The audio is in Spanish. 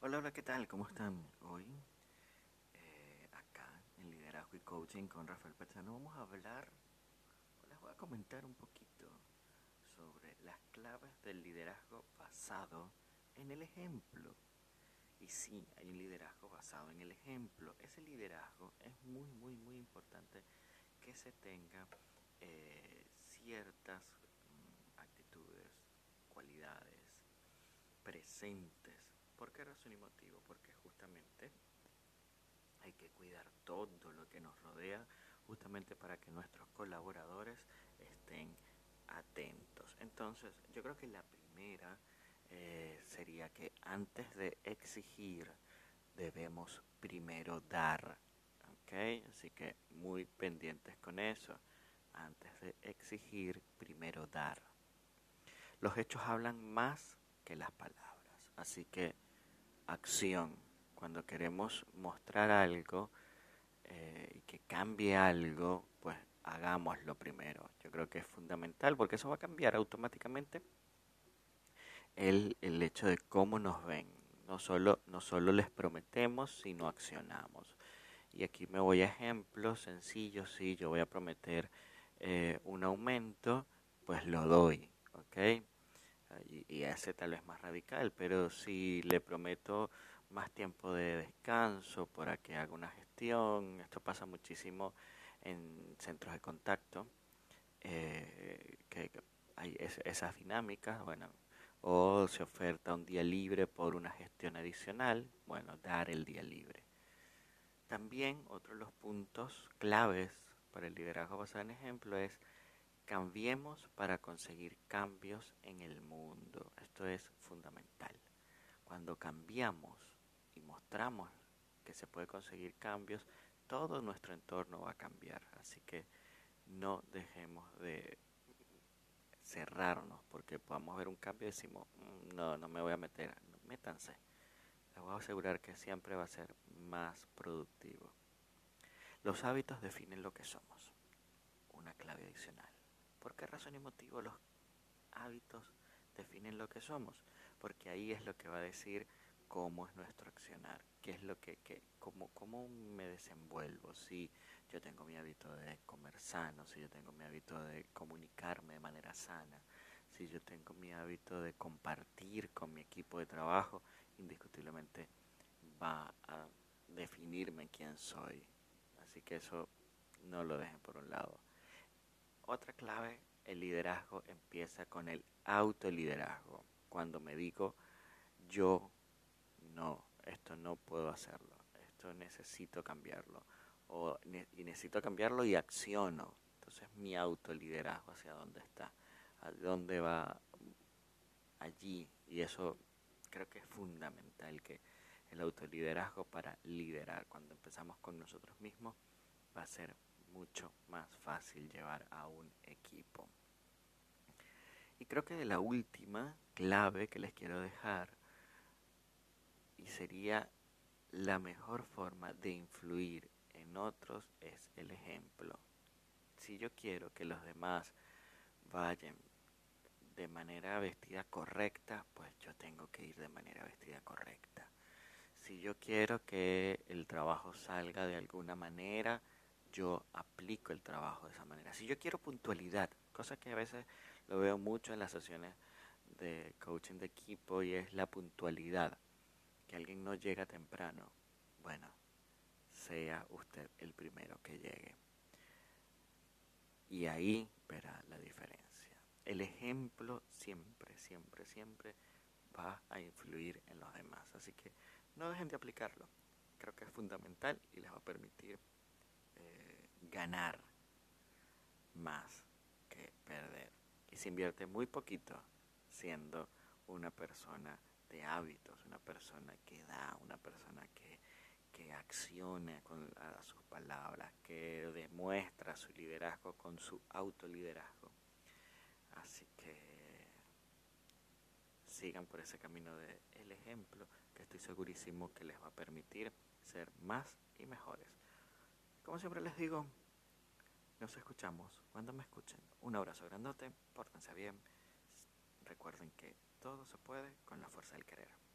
Hola, hola, ¿qué tal? ¿Cómo están? Hoy, eh, acá en Liderazgo y Coaching con Rafael Pachano, vamos a hablar, les voy a comentar un poquito sobre las claves del liderazgo basado en el ejemplo. Y sí, hay un liderazgo basado en el ejemplo. Ese liderazgo es muy, muy, muy importante que se tenga eh, ciertas mm, actitudes, cualidades presentes ¿Por qué razón y motivo? Porque justamente hay que cuidar todo lo que nos rodea, justamente para que nuestros colaboradores estén atentos. Entonces, yo creo que la primera eh, sería que antes de exigir, debemos primero dar. ¿Ok? Así que muy pendientes con eso. Antes de exigir, primero dar. Los hechos hablan más que las palabras. Así que acción. Cuando queremos mostrar algo eh, y que cambie algo, pues hagámoslo primero. Yo creo que es fundamental porque eso va a cambiar automáticamente el, el hecho de cómo nos ven. No solo, no solo les prometemos, sino accionamos. Y aquí me voy a ejemplos sencillos. Si yo voy a prometer eh, un aumento, pues lo doy. Y, ese tal vez más radical, pero si le prometo más tiempo de descanso para que haga una gestión, esto pasa muchísimo en centros de contacto, eh, que hay esas dinámicas, bueno, o se oferta un día libre por una gestión adicional, bueno, dar el día libre. También otro de los puntos claves para el liderazgo basado en ejemplo es Cambiemos para conseguir cambios en el mundo. Esto es fundamental. Cuando cambiamos y mostramos que se puede conseguir cambios, todo nuestro entorno va a cambiar. Así que no dejemos de cerrarnos porque podamos ver un cambio y decimos, mm, no, no me voy a meter, métanse. Les voy a asegurar que siempre va a ser más productivo. Los hábitos definen lo que somos. Una clave adicional. ¿Por qué razón y motivo los hábitos definen lo que somos? Porque ahí es lo que va a decir cómo es nuestro accionar, qué es lo que, cómo, cómo me desenvuelvo, si yo tengo mi hábito de comer sano, si yo tengo mi hábito de comunicarme de manera sana, si yo tengo mi hábito de compartir con mi equipo de trabajo, indiscutiblemente va a definirme quién soy. Así que eso no lo dejen por un lado. Otra clave, el liderazgo empieza con el autoliderazgo. Cuando me digo, yo no, esto no puedo hacerlo, esto necesito cambiarlo, y necesito cambiarlo y acciono. Entonces mi autoliderazgo hacia dónde está, a dónde va allí. Y eso creo que es fundamental, que el autoliderazgo para liderar, cuando empezamos con nosotros mismos, va a ser mucho más fácil llevar a un equipo. Y creo que la última clave que les quiero dejar, y sería la mejor forma de influir en otros, es el ejemplo. Si yo quiero que los demás vayan de manera vestida correcta, pues yo tengo que ir de manera vestida correcta. Si yo quiero que el trabajo salga de alguna manera, yo aplico el trabajo de esa manera. Si yo quiero puntualidad, cosa que a veces lo veo mucho en las sesiones de coaching de equipo y es la puntualidad, que alguien no llega temprano, bueno, sea usted el primero que llegue. Y ahí verá la diferencia. El ejemplo siempre, siempre, siempre va a influir en los demás. Así que no dejen de aplicarlo. Creo que es fundamental y les va a permitir ganar más que perder. Y se invierte muy poquito siendo una persona de hábitos, una persona que da, una persona que, que acciona con sus palabras, que demuestra su liderazgo con su autoliderazgo. Así que sigan por ese camino del ejemplo que estoy segurísimo que les va a permitir ser más y mejores. Como siempre les digo, nos escuchamos cuando me escuchen. Un abrazo grandote, pórtense bien. Recuerden que todo se puede con la fuerza del querer.